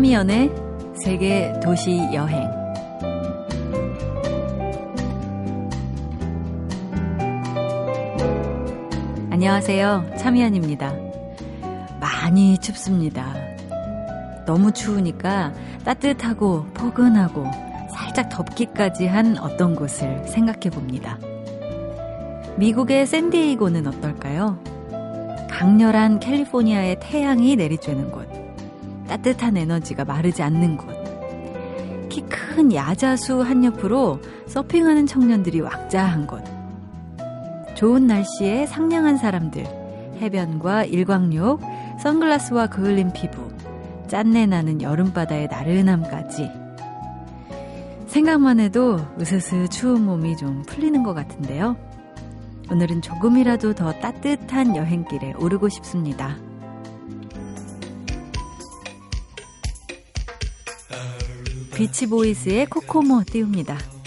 참이연의 세계 도시 여행. 안녕하세요. 참이연입니다. 많이 춥습니다. 너무 추우니까 따뜻하고 포근하고 살짝 덥기까지 한 어떤 곳을 생각해 봅니다. 미국의 샌디에이고는 어떨까요? 강렬한 캘리포니아의 태양이 내리쬐는 곳. 따뜻한 에너지가 마르지 않는 곳. 키 큰 야자수 한 옆으로 서핑하는 청년들이 왁자한 곳. 좋은 날씨에 상냥한 사람들, 해변과 일광욕, 선글라스와 그을린 피부, 짠내 나는 여름바다의 나른함까지. 생각만 해도 으스스 추운 몸이 좀 풀리는 것 같은데요. 오늘은 조금이라도 더 따뜻한 여행길에 오르고 싶습니다. 비치보이스의 코코모 띄웁니다.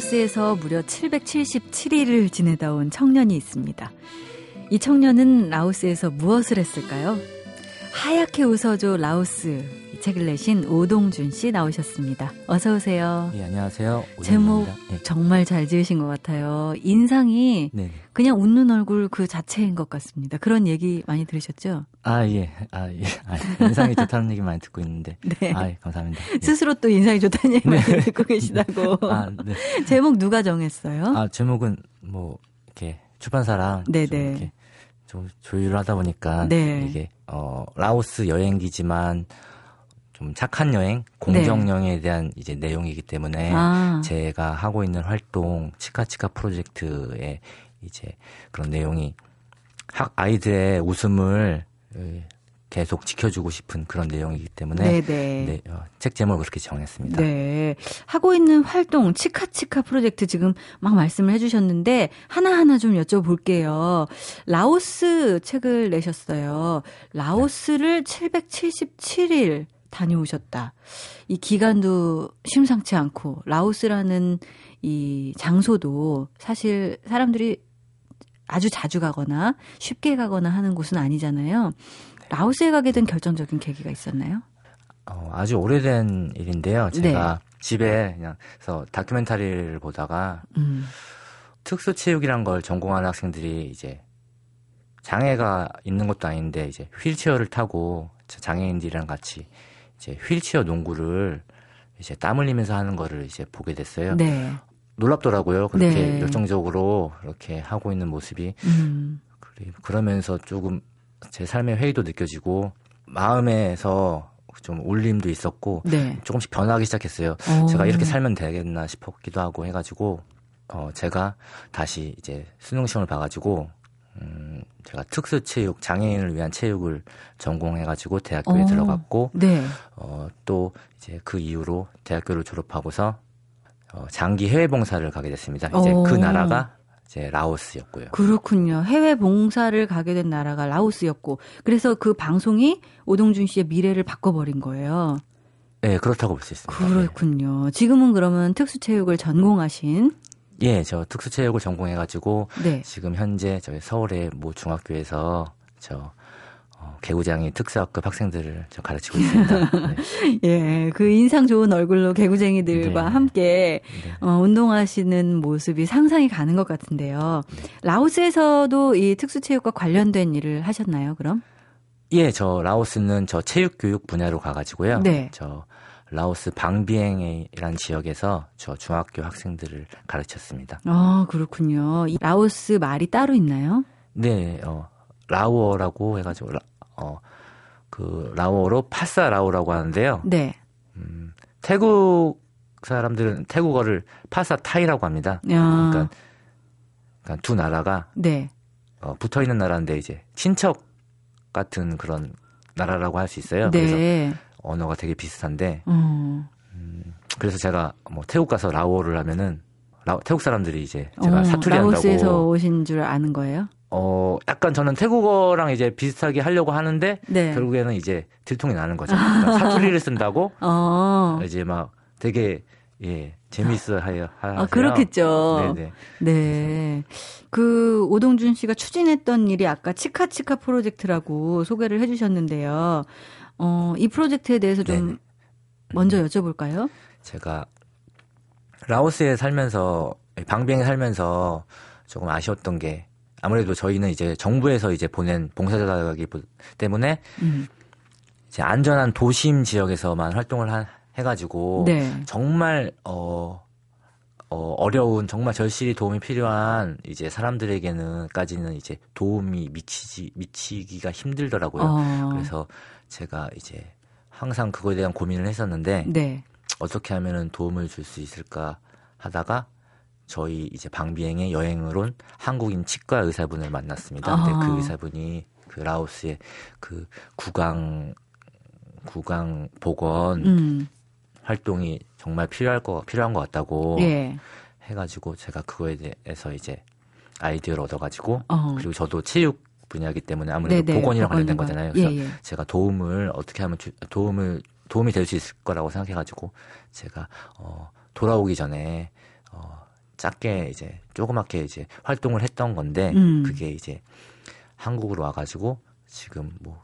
라오스에서 무려 777일을 지내다 온 청년이 있습니다. 이 청년은 라오스에서 무엇을 했을까요? 하얗게 웃어줘 라오스 이 책을 내신 오동준 씨 나오셨습니다. 어서 오세요. 예, 안녕하세요. 제목. 예. 정말 잘 지으신 것 같아요. 인상이 네. 그냥 웃는 얼굴 그 자체인 것 같습니다. 그런 얘기 많이 들으셨죠? 아, 예. 아, 예. 아, 인상이 좋다는 얘기 많이 듣고 있는데. 네. 아, 예, 감사합니다. 예. 스스로 또 인상이 좋다는 얘기 많이 듣고 계시다고. 아, 네. 제목 누가 정했어요? 아, 제목은 뭐 이렇게 출판사랑 네네. 좀 이렇게 좀 조율을 하다 보니까 네. 이게 어 라오스 여행기지만 좀 착한 여행, 공정령에 대한 이제 내용이기 때문에 네. 아. 제가 하고 있는 활동 치카치카 프로젝트에 이제 그런 내용이 학 아이들의 웃음을 예, 계속 지켜주고 싶은 그런 내용이기 때문에 네네. 네, 어, 책 제목을 그렇게 정했습니다. 네. 하고 있는 활동, 치카치카 프로젝트 지금 막 말씀을 해주셨는데, 하나하나 좀 여쭤볼게요. 라오스 책을 내셨어요. 라오스를 777일 다녀오셨다. 이 기간도 심상치 않고, 라오스라는 이 장소도 사실 사람들이 아주 자주 가거나 쉽게 가거나 하는 곳은 아니잖아요. 라오스에 가게 된 결정적인 계기가 있었나요? 어, 아주 오래된 일인데요. 제가 집에 그냥 서 다큐멘터리를 보다가 음. 특수체육이란 걸 전공하는 학생들이 이제 장애가 있는 것도 아닌데 이제 휠체어를 타고 저 장애인들이랑 같이 이제 휠체어 농구를 이제 땀 흘리면서 하는 거를 이제 보게 됐어요. 네. 놀랍더라고요. 그렇게 네. 열정적으로 이렇게 하고 있는 모습이 음. 그러면서 조금 제 삶의 회의도 느껴지고 마음에서 좀 울림도 있었고 네. 조금씩 변하기 시작했어요. 어. 제가 이렇게 살면 되겠나 싶기도 하고 해가지고 어 제가 다시 이제 수능 시험을 봐가지고 음 제가 특수체육 장애인을 위한 체육을 전공해가지고 대학교에 어. 들어갔고 네. 어 또 이제 그 이후로 대학교를 졸업하고서 어 장기 해외 봉사를 가게 됐습니다. 이제 어. 그 나라가 이제 라오스였고요. 그렇군요. 해외 봉사를 가게 된 나라가 라오스였고, 그래서 그 방송이 오동준 씨의 미래를 바꿔버린 거예요. 네 그렇다고 볼 수 있습니다. 그렇군요. 지금은 그러면 특수체육을 전공하신, 예, 저 특수체육을 전공해가지고 네. 지금 현재 저희 서울의 모 중학교에서 저 어, 개구장이 특수학급 학생들을 저 가르치고 있습니다. 네. 예, 그 인상 좋은 얼굴로 개구쟁이들과 네. 함께 네. 어, 운동하시는 모습이 상상이 가는 것 같은데요. 네. 라오스에서도 이 특수체육과 관련된 일을 하셨나요, 그럼? 예, 저 라오스는 저 체육 교육 분야로 가가지고요. 네. 저 라오스 방비행이라는 지역에서 저 중학교 학생들을 가르쳤습니다. 아, 그렇군요. 이 라오스 말이 따로 있나요? 네, 어, 라오어라고 해가지고, 라, 어, 그, 라오어로 ພາສາລາວ라고 하는데요. 네. 태국 사람들은 태국어를 ภาษาไทย라고 합니다. 야. 그러니까, 그러니까 두 나라가 네. 어, 붙어 있는 나라인데 이제 친척 같은 그런 나라라고 할 수 있어요. 그래서 네. 언어가 되게 비슷한데 어. 그래서 제가 뭐 태국 가서 라오어를 하면은 라- 태국 사람들이 이제 제가 어, 사투리 라오스에서 한다고 오신 줄 아는 거예요? 어 약간 저는 태국어랑 이제 비슷하게 하려고 하는데 네. 결국에는 이제 들통이 나는 거죠. 그러니까 사투리를 쓴다고 어. 이제 막 되게 예 재미있어 하여 하세요. 아, 그렇겠죠. 네네. 네. 그 오동준 씨가 추진했던 일이 아까 치카치카 프로젝트라고 소개를 해주셨는데요. 어, 이 프로젝트에 대해서 좀 네네. 먼저 여쭤볼까요? 제가 라오스에 살면서 방비행에 살면서 조금 아쉬웠던 게 아무래도 저희는 이제 정부에서 이제 보낸 봉사자가기 때문에 음. 이제 안전한 도심 지역에서만 활동을 한- 해가지고 네. 정말 어, 어 어려운 정말 절실히 도움이 필요한 이제 사람들에게는까지는 이제 도움이 미치지 미치기가 힘들더라고요. 어. 그래서 제가 이제 항상 그거에 대한 고민을 했었는데 네. 어떻게 하면은 도움을 줄 수 있을까 하다가 저희 이제 방비행의 여행을 온 한국인 치과 의사분을 만났습니다. 근데 아. 그 의사분이 그 라오스의 그 구강 구강 보건 음. 활동이 정말 필요할 거 필요한 것 같다고 예. 해가지고 제가 그거에 대해서 이제 아이디어를 얻어가지고 어. 그리고 저도 체육 분야이기 때문에 아무래도 네네, 보건이랑 관련된. 거잖아요. 그래서 예, 예. 제가 도움을 어떻게 하면 주- 도움을 도움이 될 수 있을 거라고 생각해가지고 제가 어, 돌아오기 전에 어, 작게 이제 조그맣게 이제 활동을 했던 건데 음. 그게 이제 한국으로 와가지고 지금 뭐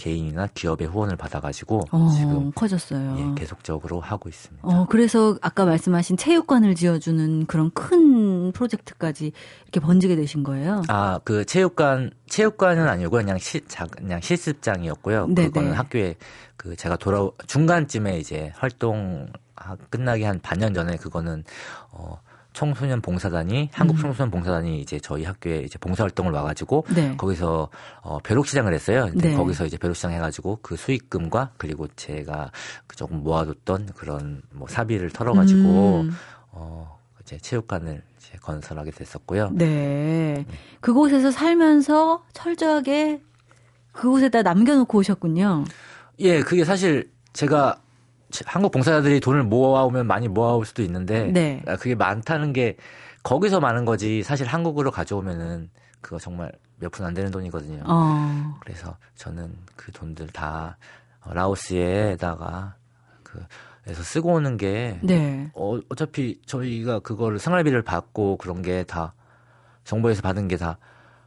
개인이나 기업의 후원을 받아가지고 어, 지금 커졌어요. 예, 계속적으로 하고 있습니다. 어, 그래서 아까 말씀하신 체육관을 지어주는 그런 큰 프로젝트까지 이렇게 번지게 되신 거예요? 아, 그 체육관 체육관은 아니고 그냥 시, 자, 그냥 실습장이었고요. 네네. 그거는 학교에 그 제가 돌아 중간쯤에 이제 활동 하- 끝나기 한 반년 전에 그거는 어 청소년 봉사단이 한국 음. 청소년 봉사단이 이제 저희 학교에 이제 봉사 활동을 와가지고 네. 거기서 어 벼룩 시장을 했어요. 근데 네. 거기서 이제 벼룩 시장 해가지고 그 수익금과 그리고 제가 그 조금 모아뒀던 그런 뭐 사비를 털어가지고 음. 어 이제 체육관을 이제 건설하게 됐었고요. 네. 그곳에서 살면서 철저하게 그곳에다 남겨놓고 오셨군요. 예, 그게 사실 제가 한국 봉사자들이 돈을 모아오면 많이 모아올 수도 있는데 네. 아, 그게 많다는 게 거기서 많은 거지 사실 한국으로 가져오면은 그거 정말 몇 푼 안 되는 돈이거든요. 어. 그래서 저는 그 돈들 다 어, 라오스에다가 그 에서 쓰고 오는 게 네. 어, 어차피 저희가 그거를 생활비를 받고 그런 게 다 정부에서 받은 게 다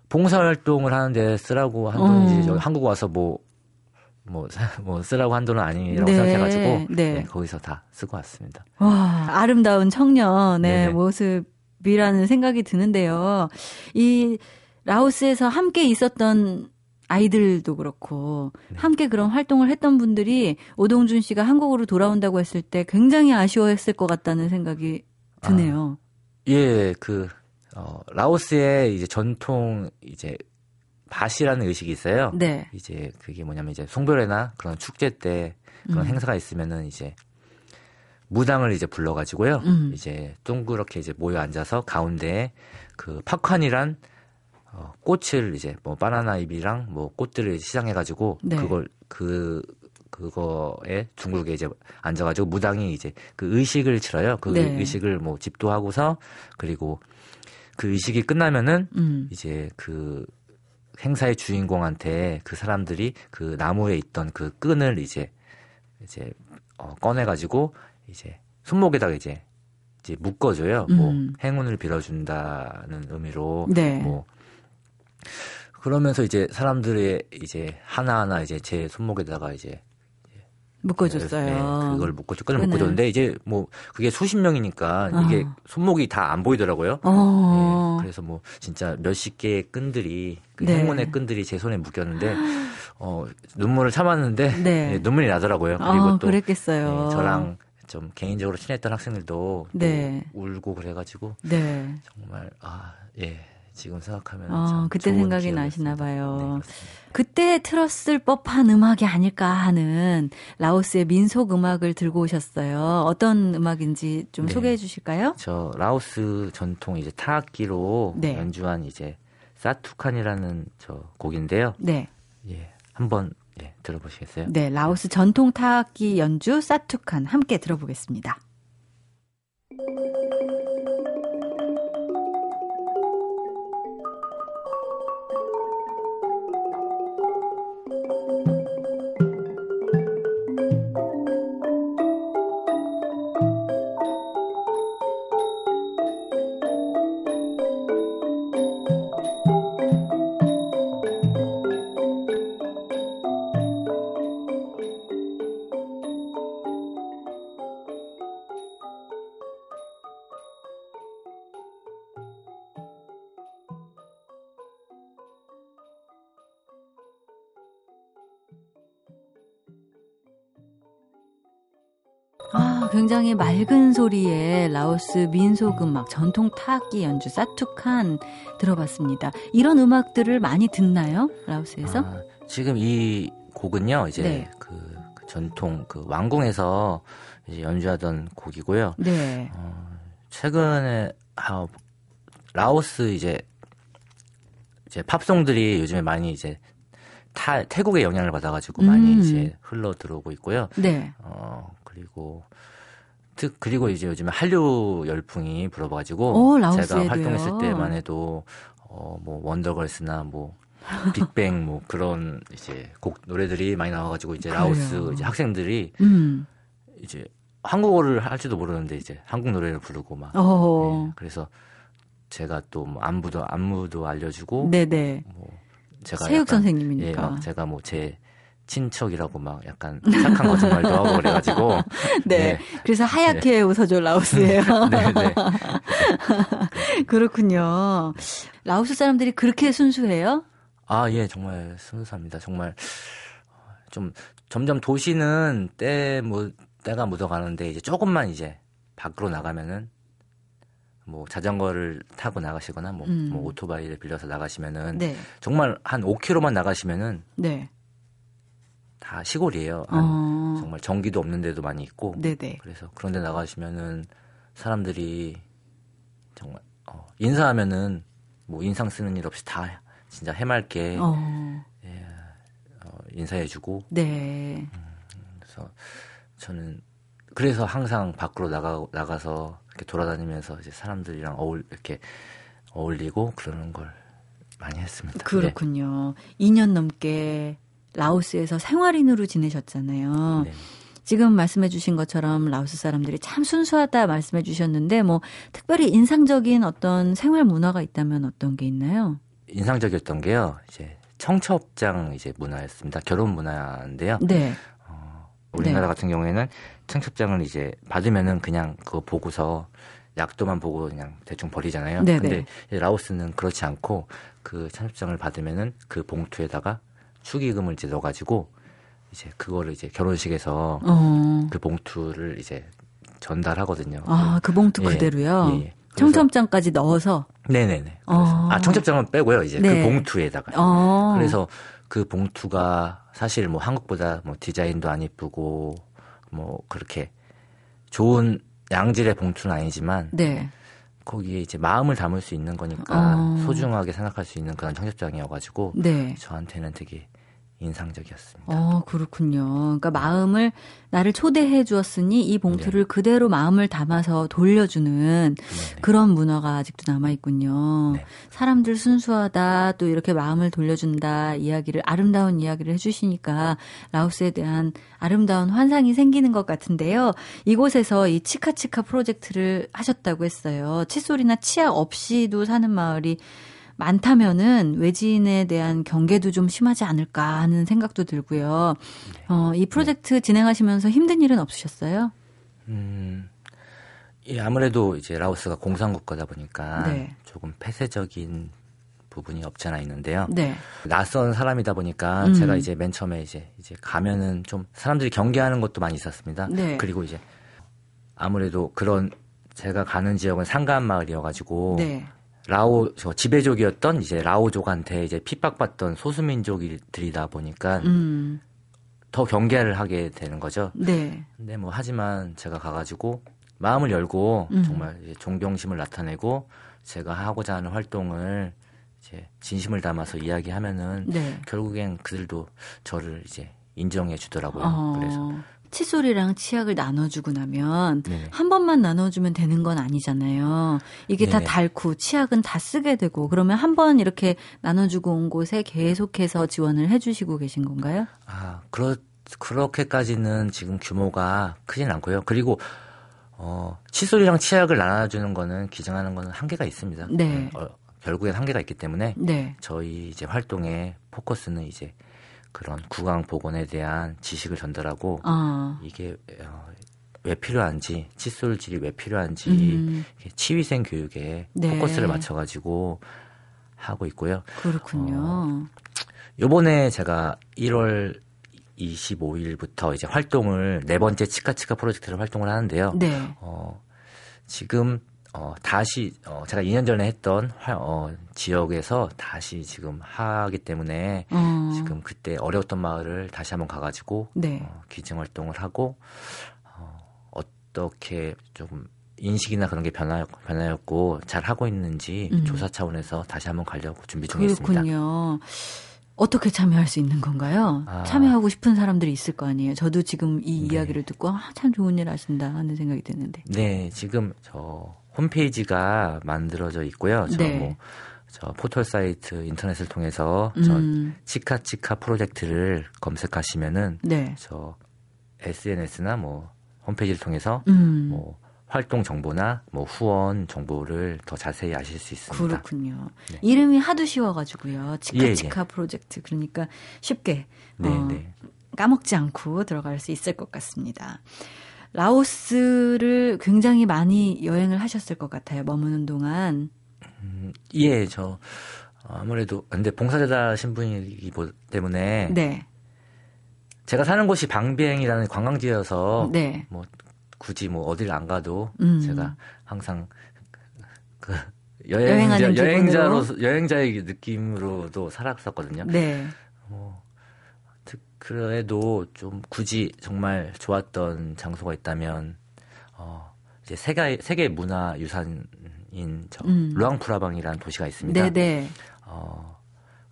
봉사활동을 하는데 쓰라고 한 돈이지 어. 저 한국 와서 뭐 뭐, 뭐 쓰라고 한 돈은 아니라고 네, 생각해가지고 네. 네, 거기서 다 쓰고 왔습니다. 와, 아름다운 청년의. 모습이라는 생각이 드는데요. 이 라오스에서 함께 있었던 아이들도 그렇고 네. 함께 그런 활동을 했던 분들이 오동준 씨가 한국으로 돌아온다고 했을 때 굉장히 아쉬워했을 것 같다는 생각이 드네요. 예, 그 어, 라오스의 이제 전통 이제 밭이라는 의식이 있어요. 네. 이제 그게 뭐냐면 이제 송별회나 그런 축제 때 그런 음. 행사가 있으면은 이제 무당을 이제 불러가지고요. 음. 이제 둥그렇게 이제 모여 앉아서 가운데에 그 팝콘이란 어, 꽃을 이제 뭐 바나나 잎이랑 뭐 꽃들을 시장해가지고 네. 그걸 그 그거에 둥글게 이제 앉아가지고 무당이 이제 그 의식을 치러요. 그 네. 의식을 뭐 집도하고서 그리고 그 의식이 끝나면은 음. 이제 그 행사의 주인공한테 그 사람들이 그 나무에 있던 그 끈을 이제 이제 어, 꺼내가지고 이제 손목에다가 이제 이제 묶어줘요. 뭐 음. 행운을 빌어준다는 의미로 네. 뭐 그러면서 이제 사람들의 이제 하나하나 이제 제 손목에다가 이제 묶어줬어요. 네, 그걸 끈을 끈을. 묶어줬는데 이제 뭐 그게 수십 명이니까 아. 이게 손목이 다 안 보이더라고요. 어. 예, 그래서 뭐 진짜 몇십 개의 끈들이 그 네. 행운의 끈들이 제 손에 묶였는데 어, 눈물을 참았는데 네. 예, 눈물이 나더라고요. 그리고 아, 또 그랬겠어요. 예, 저랑 좀 개인적으로 친했던 학생들도 또 네. 울고 그래가지고 네. 정말 아 예 지금 생각하면 어, 참 그때 생각이. 나시나 봐요. 네. 그때 틀었을 법한 음악이 아닐까 하는 라오스의 민속 음악을 들고 오셨어요. 어떤 음악인지 좀 네. 소개해 주실까요? 저 라오스 전통 이제 타악기로 네. 연주한 이제 사투칸이라는 저 곡인데요. 네. 예 한번 예 들어보시겠어요? 네, 라오스 전통 타악기 연주 사투칸 함께 들어보겠습니다. 굉장히 맑은 소리의 라오스 민속 음악, 전통 타악기 연주 사투칸 들어봤습니다. 이런 음악들을 많이 듣나요? 라오스에서? 아, 지금 이 곡은요 이제 네. 그, 그 전통 그 왕궁에서 이제 연주하던 곡이고요. 네. 어, 최근에 아, 라오스 이제 이제 팝송들이 요즘에 많이 이제 타, 태국의 영향을 받아가지고 음. 많이 이제 흘러 들어오고 있고요. 네. 어 그리고 특 그리고 이제 요즘에 한류 열풍이 불어가지고 오, 라오스에도요? 제가 활동했을 때만 해도 어 뭐 원더걸스나 뭐 빅뱅 뭐 그런 이제 곡 노래들이 많이 나와가지고 이제 그래요. 라오스 이제 학생들이 음. 이제 한국어를 할지도 모르는데 이제 한국 노래를 부르고 막 어. 네, 그래서 제가 또 뭐 안무도 안무도 알려주고 네네. 뭐 제가 체육 선생님이니까. 예, 막 제가 뭐 제 친척이라고 막 약간 착한 거짓말도 하고 그래가지고 네. 네. 그래서 하얗게 웃어줘 라오스예요. 네, 네. 그렇군요. 라오스 사람들이 그렇게 순수해요? 아, 예, 정말 순수합니다. 정말 좀 점점 도시는 때 뭐 때가 묻어가는데 이제 조금만 이제 밖으로 나가면은 뭐 자전거를 타고 나가시거나 뭐, 음. 뭐 오토바이를 빌려서 나가시면은 네. 정말 한 5km만 나가시면은 네. 다 시골이에요. 한 어. 정말 전기도 없는 데도 많이 있고 네네. 그래서 그런 데 나가시면은 사람들이 정말 어, 인사하면은 뭐 인상 쓰는 일 없이 다 진짜 해맑게 어. 어, 인사해주고 네. 그래서 저는 그래서 항상 밖으로 나가 나가서 이렇게 돌아다니면서 이제 사람들이랑 어울 이렇게 어울리고 그러는 걸 많이 했습니다. 그렇군요. 2년 넘게 라오스에서 생활인으로 지내셨잖아요. 네. 네. 지금 말씀해 주신 것처럼 라오스 사람들이 참 순수하다 말씀해 주셨는데 뭐 특별히 인상적인 어떤 생활 문화가 있다면 어떤 게 있나요? 인상적이었던 게요. 이제 청첩장 이제 문화였습니다. 결혼 문화인데요. 네. 우리나라 네. 같은 경우에는 청첩장을 이제 받으면은 그냥 그거 보고서 약도만 보고 그냥 대충 버리잖아요. 네네. 근데 이제 라오스는 그렇지 않고 그 청첩장을 받으면은 그 봉투에다가 축의금을 이제 넣어가지고 이제 그거를 이제 결혼식에서 어. 그 봉투를 이제 전달하거든요. 아, 그 봉투 예, 그대로요. 예, 예. 청첩장까지 넣어서. 네네네. 어. 아 청첩장은 빼고요. 이제 네. 그 봉투에다가. 어. 그래서 그 봉투가 사실 뭐 한국보다 뭐 디자인도 안 이쁘고 뭐 그렇게 좋은 양질의 봉투는 아니지만 네. 거기에 이제 마음을 담을 수 있는 거니까 어. 소중하게 생각할 수 있는 그런 청첩장이어가지고 네. 저한테는 되게 인상적이었습니다. 어, 그렇군요. 그러니까 마음을 나를 초대해 주었으니 이 봉투를 그대로 마음을 담아서 돌려주는 네, 네. 그런 문화가 아직도 남아 있군요. 네. 사람들 순수하다 또 이렇게 마음을 돌려준다 이야기를 아름다운 이야기를 해주시니까 라오스에 대한 아름다운 환상이 생기는 것 같은데요. 이곳에서 이 치카치카 프로젝트를 하셨다고 했어요. 칫솔이나 치약 없이도 사는 마을이 많다면은 외지인에 대한 경계도 좀 심하지 않을까 하는 생각도 들고요. 어, 이 프로젝트 진행하시면서 힘든 일은 없으셨어요? 음, 예, 아무래도 이제 라오스가 공산국가다 보니까 네. 조금 폐쇄적인 부분이 없지 않아 있는데요. 네. 낯선 사람이다 보니까 음. 제가 이제 맨 처음에 이제 이제 가면은 좀 사람들이 경계하는 것도 많이 있었습니다. 네. 그리고 이제 아무래도 그런 제가 가는 지역은 산간 마을이어가지고 네. 라오 저 지배족이었던 이제 라오족한테 이제 핍박받던 소수민족들이다 보니까 음. 더 경계를 하게 되는 거죠. 네. 근데 뭐 하지만 제가 가가지고 마음을 열고 음. 정말 이제 존경심을 나타내고 제가 하고자 하는 활동을 이제 진심을 담아서 이야기하면은 네. 결국엔 그들도 저를 이제 인정해 주더라고요. 어, 그래서 칫솔이랑 치약을 나눠주고 나면 네네. 한 번만 나눠주면 되는 건 아니잖아요. 이게 다 네네. 닳고 치약은 다 쓰게 되고 그러면 한 번 이렇게 나눠주고 온 곳에 계속해서 지원을 해주시고 계신 건가요? 아 그렇 그렇게까지는 지금 규모가 크진 않고요. 그리고 어 칫솔이랑 치약을 나눠주는 거는 기증하는 거는 한계가 있습니다. 네. 어, 결국엔 한계가 있기 때문에 네. 저희 이제 활동의 포커스는 이제 그런 구강 보건에 대한 지식을 전달하고 어. 이게 어, 왜 필요한지 칫솔질이 왜 필요한지 음, 치위생 교육에 네. 포커스를 맞춰가지고 하고 있고요. 그렇군요. 어. 요번에 제가 1월 25일부터 이제 활동을 네 번째 치카치카 프로젝트를 활동을 하는데요. 네. 어, 지금 어, 다시 어, 제가 2년 전에 했던 화- 어, 지역에서 다시 지금 하기 때문에 어. 지금 그때 어려웠던 마을을 다시 한번 가가지고 네. 어, 기증 활동을 하고 어, 어떻게 조금 인식이나 그런 게 변화, 변화였고 잘 하고 있는지 음. 조사 차원에서 다시 한번 가려고 준비 중에 있습니다. 그렇군요. 어떻게 참여할 수 있는 건가요? 아. 참여하고 싶은 사람들이 있을 거 아니에요. 저도 지금 이 네. 이야기를 듣고 아, 참 좋은 일 하신다 하는 생각이 드는데. 네, 지금 저 홈페이지가 만들어져 있고요. 저 네. 뭐, 저 포털 사이트 인터넷을 통해서 음. 저 치카치카 프로젝트를 검색하시면은 네. 저 SNS나 뭐 홈페이지를 통해서 음. 뭐 활동 정보나 뭐 후원 정보를 더 자세히 아실 수 있습니다. 그렇군요. 네. 이름이 하도 쉬워가지고요. 예, 예. 치카치카 프로젝트. 그러니까 쉽게 네, 어, 네. 까먹지 않고 들어갈 수 있을 것 같습니다. 라오스를 굉장히 많이 여행을 하셨을 것 같아요. 머무는 동안. 음, 예, 저 아무래도 근데 봉사자다 신분이기 때문에 네. 제가 사는 곳이 방비행이라는 관광지여서 네. 뭐 굳이 뭐 어딜 안 가도 음. 제가 항상 그 여행자 여행자로? 여행자의 느낌으로도 살았었거든요. 네. 그래도 좀 굳이 정말 좋았던 장소가 있다면 어 이제 세계 세계 문화 유산인 저 음. 루앙프라방이라는 도시가 있습니다. 네네. 어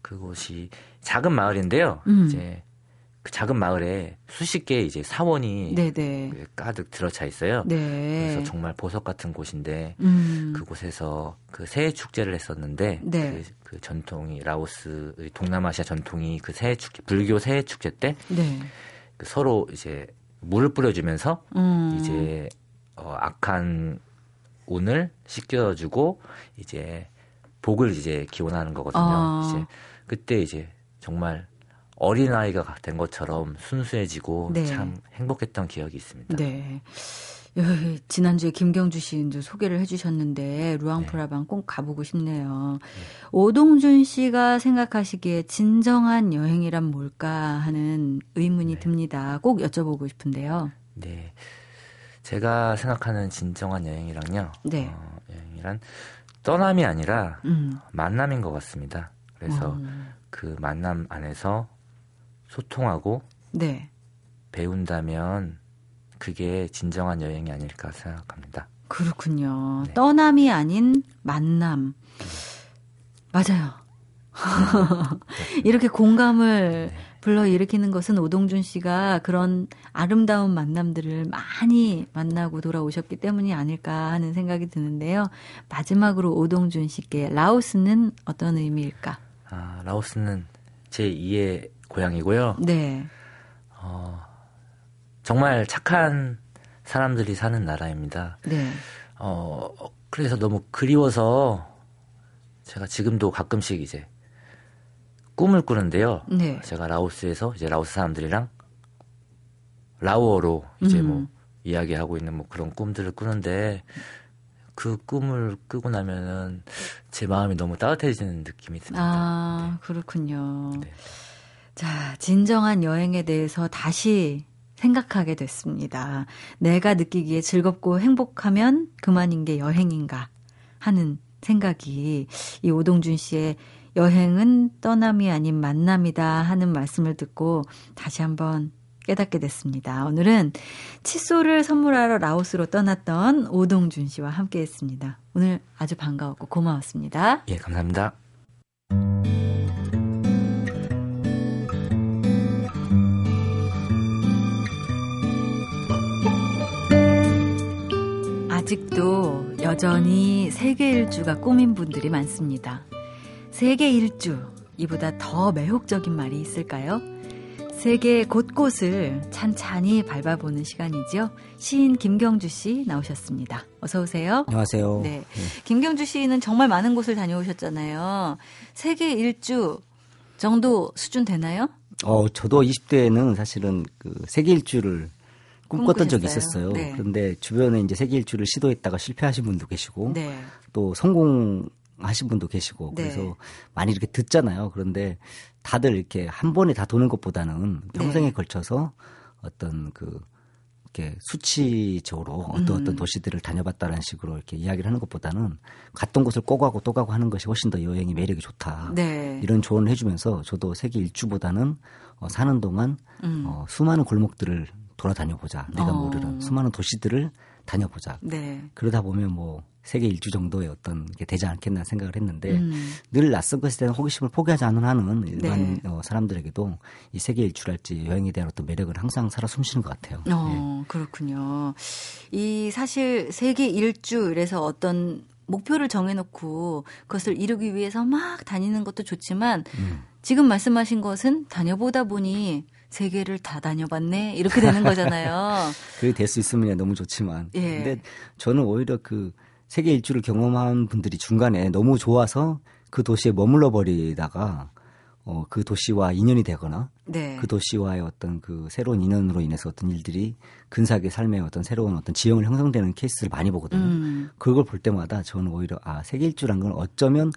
그곳이 작은 마을인데요. 음. 이제 그 작은 마을에 수십 개의 이제 사원이 네네. 가득 들어차 있어요. 네. 그래서 정말 보석 같은 곳인데 음. 그곳에서 그 새해 축제를 했었는데 네. 그, 그 전통이 라오스 동남아시아 전통이 그 새해 축제 불교 새해 축제 때 네. 그 서로 이제 물을 뿌려주면서 음. 이제 어, 악한 운을 씻겨주고 이제 복을 이제 기원하는 거거든요. 아. 이제 그때 이제 정말 어린 아이가 된 것처럼 순수해지고 네. 참 행복했던 기억이 있습니다. 네. 지난주에 김경주 씨도 소개를 해주셨는데 루앙프라방 꼭 가보고 싶네요. 오동준 씨가 생각하시기에 진정한 여행이란 뭘까 하는 의문이 네. 듭니다. 꼭 여쭤보고 싶은데요. 네. 제가 생각하는 진정한 여행이랑요. 네. 어, 여행이란 떠남이 아니라 음. 만남인 것 같습니다. 그래서 음. 그 만남 안에서 소통하고 네. 배운다면 그게 진정한 여행이 아닐까 생각합니다. 그렇군요. 네. 떠남이 아닌 만남. 맞아요. 이렇게 공감을 네. 불러 일으키는 것은 오동준 씨가 그런 아름다운 만남들을 많이 만나고 돌아오셨기 때문이 아닐까 하는 생각이 드는데요. 마지막으로 오동준 씨께 라오스는 어떤 의미일까? 아, 라오스는 제 2의 고향이고요. 네. 어, 정말 착한 사람들이 사는 나라입니다. 네. 어, 그래서 너무 그리워서 제가 지금도 가끔씩 이제 꿈을 꾸는데요. 네. 제가 라오스에서 이제 라오스 사람들이랑 라오어로 이제 음. 뭐 이야기하고 있는 뭐 그런 꿈들을 꾸는데 그 꿈을 꾸고 나면은 제 마음이 너무 따뜻해지는 느낌이 듭니다. 아, 그렇군요. 네. 자, 진정한 여행에 대해서 다시 생각하게 됐습니다. 내가 느끼기에 즐겁고 행복하면 그만인 게 여행인가 하는 생각이 이 오동준 씨의 여행은 떠남이 아닌 만남이다 하는 말씀을 듣고 다시 한번 깨닫게 됐습니다. 오늘은 칫솔을 선물하러 라오스로 떠났던 오동준 씨와 함께 했습니다. 오늘 아주 반가웠고 고마웠습니다. 예, 감사합니다. 아직도 여전히 세계 일주가 꿈인 분들이 많습니다. 세계 일주, 이보다 더 매혹적인 말이 있을까요? 세계 곳곳을 찬찬히 밟아보는 시간이죠. 시인 김경주 씨 나오셨습니다. 어서 오세요. 안녕하세요. 네. 김경주 씨는 정말 많은 곳을 다녀오셨잖아요. 세계 일주 정도 수준 되나요? 어, 저도 20대에는 사실은 그 세계 일주를 꿈꿨던 적이? 있었어요. 네. 그런데 주변에 이제 세계 일주를 시도했다가 실패하신 분도 계시고 네. 또 성공하신 분도 계시고 네. 그래서 많이 이렇게 듣잖아요. 그런데 다들 이렇게 한 번에 다 도는 것보다는 평생에 네. 걸쳐서 어떤 그 이렇게 수치적으로 어떤 음. 어떤 도시들을 다녀봤다는 식으로 이렇게 이야기를 하는 것보다는 갔던 곳을 꼭 가고 또 가고 하는 것이 훨씬 더 여행의 매력이 좋다. 네. 이런 조언을 해주면서 저도 세계 일주보다는 어, 사는 동안 음. 어, 수많은 골목들을 돌아다녀 보자. 내가 어. 모르는 수많은 도시들을 다녀보자. 네. 그러다 보면 뭐 세계 일주 정도의 어떤 게 되지 않겠나 생각을 했는데 음. 늘 낯선 것에 대한 호기심을 포기하지 않은 한은 일반 네. 어, 사람들에게도 이 세계 일주랄지 여행에 대한 어떤 매력을 항상 살아 숨쉬는 것 같아요. 네. 어, 그렇군요. 이 사실 세계 일주 이래서 어떤 목표를 정해놓고 그것을 이루기 위해서 막 다니는 것도 좋지만 음. 지금 말씀하신 것은 다녀보다 보니 세계를 다 다녀봤네 이렇게 되는 거잖아요. 그게 될 수 있으면 너무 좋지만. 예. 근데 저는 오히려 그 세계 일주를 경험한 분들이 중간에 너무 좋아서 그 도시에 머물러 버리다가 어, 그 도시와 인연이 되거나 네. 그 도시와의 어떤 그 새로운 인연으로 인해서 어떤 일들이 근사하게 삶의 어떤 새로운 어떤 지형을 형성되는 케이스를 많이 보거든요. 음. 그걸 볼 때마다 저는 오히려 아, 세계 일주란 건 어쩌면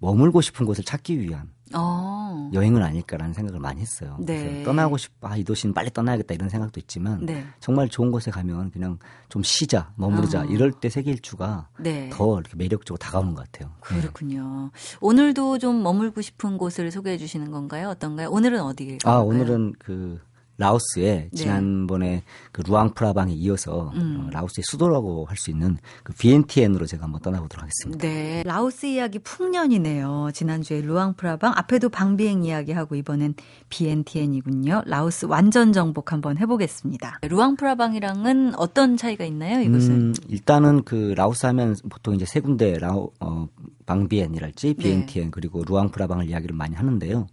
머물고 싶은 곳을 찾기 위한 어. 여행은 아닐까라는 생각을 많이 했어요. 네. 그래서 떠나고 싶어, 아, 이 도시는 빨리 떠나야겠다 이런 생각도 있지만 네. 정말 좋은 곳에 가면 그냥 좀 쉬자, 머무르자 어. 이럴 때 세계 일주가 네. 더 이렇게 매력적으로 다가오는 것 같아요. 네. 그렇군요. 오늘도 좀 머물고 싶은 곳을 소개해 주시는 건가요? 어떤가요? 오늘은 어디에 아? 오늘은 그 라오스에 네. 지난번에 그 루앙프라방에 이어서 음. 어, 라오스의 수도라고 할 수 있는 그 비엔티엔으로 제가 한번 떠나보도록 하겠습니다. 네. 라오스 이야기 풍년이네요. 지난주에 루앙프라방, 앞에도 방비행 이야기하고 이번엔 BNTN이군요. 라오스 완전 정복 한번 해보겠습니다. 루앙프라방이랑은 어떤 차이가 있나요, 이곳은? 음, 일단은 그 라오스 하면 보통 이제 세 군데 라오 어 방비엔이랄지 네. 비엔티엔 그리고 루앙프라방을 이야기를 많이 하는데요.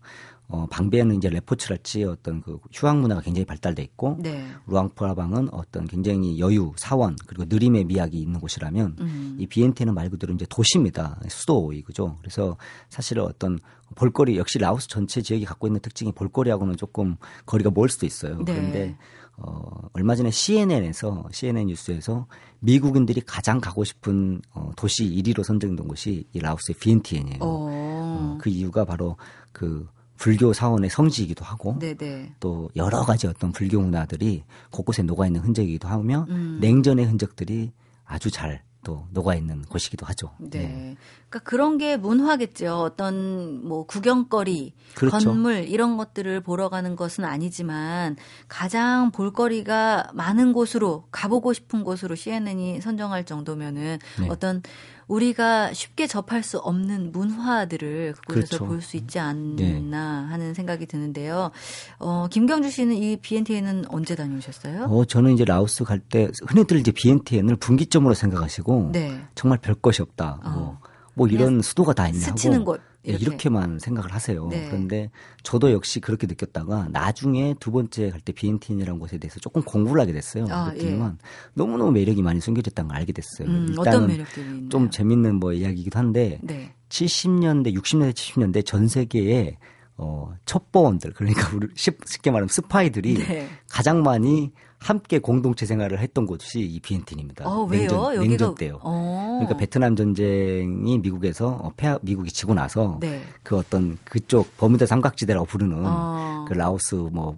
어 방비엔은 이제 레포츠랄지 어떤 그 휴양 문화가 굉장히 발달돼 있고 네. 루앙프라방은 어떤 굉장히 여유, 사원 그리고 느림의 미학이 있는 곳이라면 음. 이 비엔티엔은 말 그대로 이제 도시입니다. 수도이그죠. 그래서 사실 어떤 볼거리 역시 라오스 전체 지역이 갖고 있는 특징이 볼거리하고는 조금 거리가 멀 수도 있어요. 네. 그런데 어 얼마 전에 CNN에서 CNN 뉴스에서 미국인들이 가장 가고 싶은 어, 도시 1위로 선정된 곳이 이 라오스의 비엔티엔이에요. 어. 어, 그 이유가 바로 그 불교 사원의 성지이기도 하고 네네. 또 여러 가지 어떤 불교 문화들이 곳곳에 녹아 있는 흔적이기도 하며 음. 냉전의 흔적들이 아주 잘 또 녹아 있는 곳이기도 하죠. 네. 그러니까 그런 게 문화겠죠. 어떤 뭐 구경거리, 그렇죠. 건물 이런 것들을 보러 가는 것은 아니지만 가장 볼거리가 많은 곳으로 가보고 싶은 곳으로 CNN이 선정할 정도면은 네. 어떤 우리가 쉽게 접할 수 없는 문화들을 그곳에서 그렇죠. 볼수 있지 않나 하는 생각이 드는데요. 어, 김경주 씨는 이 BNT에는 언제 다녀오셨어요? 어, 저는 이제 라오스 갈 때 흔히들 이제 비엔티엔을 분기점으로 생각하시고 네. 정말 별 것이 없다. 어. 뭐, 뭐 이런 수도가 다 있냐 하고 스치는 곳, 예, 이렇게. 이렇게 만 생각을 하세요. 네. 그런데 저도 역시 그렇게 느꼈다가 나중에 두 번째 갈 때 비엔티엔이라는 곳에 대해서 조금 공부를 하게 됐어요. 아, 그랬더니만 너무너무 매력이 많이 숨겨졌다는 걸 알게 됐어요. 음, 일단은? 좀 재밌는 뭐 이야기이기도 한데 네. 70년대, 60년대, 70년대 전 세계에 어, 첩보원들 그러니까 우리 쉽- 쉽게 말하면 스파이들이 네. 가장 많이 함께 공동체 생활을 했던 곳이 이 비엔틴입니다. 어, 왜요? 냉전, 여기가 냉전 때요. 어. 그러니까 베트남 전쟁이 미국에서 어, 패 미국이 지고 나서 네. 그 어떤 그쪽 버뮤다 삼각지대라고 부르는 어. 그 라오스 뭐뭐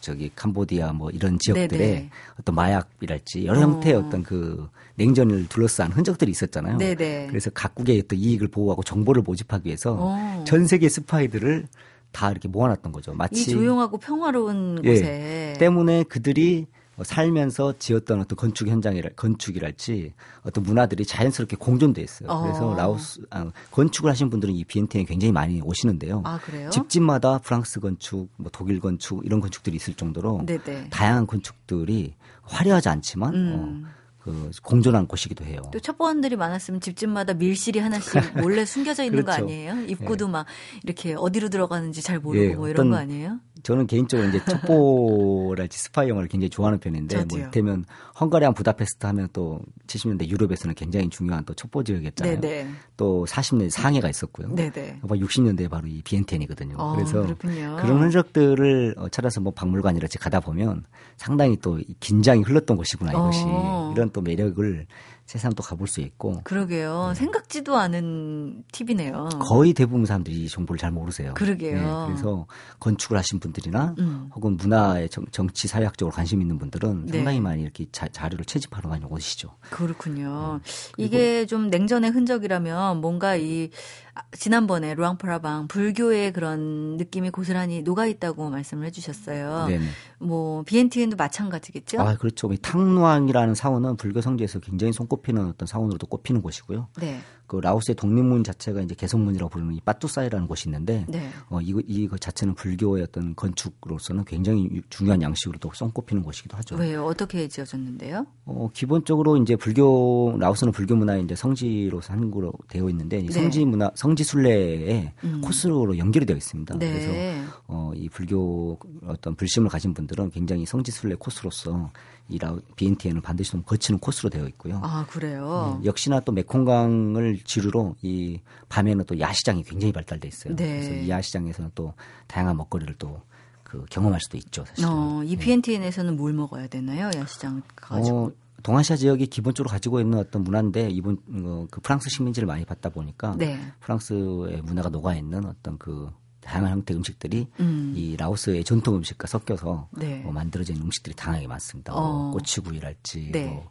저기 캄보디아 뭐 이런 지역들의. 어떤 마약이랄지 여러 어. 형태의 어떤 그 냉전을 둘러싼 흔적들이 있었잖아요. 네네. 그래서 각국의 어떤 이익을 보호하고 정보를 모집하기 위해서 어. 전 세계 스파이들을 다 이렇게 모아놨던 거죠. 이 마치 조용하고 평화로운 예, 곳에 때문에 그들이 살면서 지었던 어떤 건축 현장이랄 건축이랄지 어떤 문화들이 자연스럽게 공존돼 있어요. 어. 그래서 라오스 아, 건축을 하신 분들은 이 비엔티에 굉장히 많이 오시는데요. 아 그래요? 집집마다 프랑스 건축, 뭐 독일 건축 이런 건축들이 있을 정도로 네네. 다양한 건축들이 화려하지 않지만 음. 어, 그 공존한 곳이기도 해요. 또 첩보원들이 많았으면 집집마다 밀실이 하나씩 몰래 숨겨져 있는 거 그렇죠. 아니에요? 입구도 막 이렇게 어디로 들어가는지 잘 모르고 예, 뭐 이런 거 아니에요? 저는 개인적으로 이제 첩보랄지 스파이 영화를 굉장히 좋아하는 편인데 뭐 저도요. 이를테면 헝가리랑 부다페스트 하면 또 70년대 유럽에서는 굉장히 중요한 또 첩보 지역이었잖아요. 네네. 또 40년대 상해가 있었고요. 네네. 뭐 60년대에 바로 이 비엔텐이거든요. 어, 그래서 그렇군요. 그런 흔적들을 어, 찾아서 뭐 박물관이랄지 가다 보면 상당히 또이 긴장이 흘렀던 곳이구나 이것이 어. 이런 또 매력을 새삼 또 가볼 수 있고 그러게요. 생각지도 않은 팁이네요. 거의 대부분 사람들이 이 정보를 잘 모르세요. 그러게요. 네, 그래서 건축을 하신 분들이나 음. 혹은 문화에 정, 정치 사회학적으로 관심 있는 분들은 네. 상당히 많이 이렇게 자, 자료를 채집하러 많이 오시죠. 그렇군요. 음. 이게 좀 냉전의 흔적이라면 뭔가 이 아, 지난번에 루앙프라방 불교의 그런 느낌이 고스란히 녹아 있다고 말씀을 해주셨어요. 네네. 뭐 비엔티엔도 마찬가지겠죠? 아 그렇죠. 이 탕루앙이라는 사원은 불교 성지에서 굉장히 손꼽히는 어떤 사원으로도 꼽히는 곳이고요. 네, 그 라오스의 독립문 자체가 이제 개성문이라고 부르는 이 빠뚜사이라는 곳이 있는데 네. 어, 이거 이거 자체는 불교의 어떤 건축으로서는 굉장히 유- 중요한 양식으로도 손꼽히는 곳이기도 하죠. 왜요? 어떻게 지어졌는데요? 어, 기본적으로 이제 불교 라오스는 불교 문화의 이제 성지로서 한 곳으로 되어 있는데 이 네. 성지 문화 성지 순례의 음. 코스로 연결이 되어 있습니다. 네. 그래서 어, 이 불교 어떤 불심을 가진 분들은 굉장히 성지 순례 코스로서 이 비엔티에는 반드시 좀 거치는 코스로 되어 있고요. 아 그래요. 네, 역시나 또 메콩강을 지루로 이 밤에는 또 야시장이 굉장히 발달돼 있어요. 네. 그래서 이 야시장에서는 또 다양한 먹거리를 또그 경험할 수도 있죠, 사실. 어, 이 비엔티엔에서는 뭘 먹어야 되나요? 야시장 가가지고. 어, 동아시아 지역이 기본적으로 가지고 있는 어떤 문화인데 이번 어, 그 프랑스 식민지를 많이 받다 보니까 네. 프랑스의 문화가 녹아 있는 어떤 그 다양한 형태 음식들이 음. 이 라오스의 전통 음식과 섞여서 네. 어, 만들어진 음식들이 다양하게 많습니다. 어. 뭐 꼬치구이랄지 네. 뭐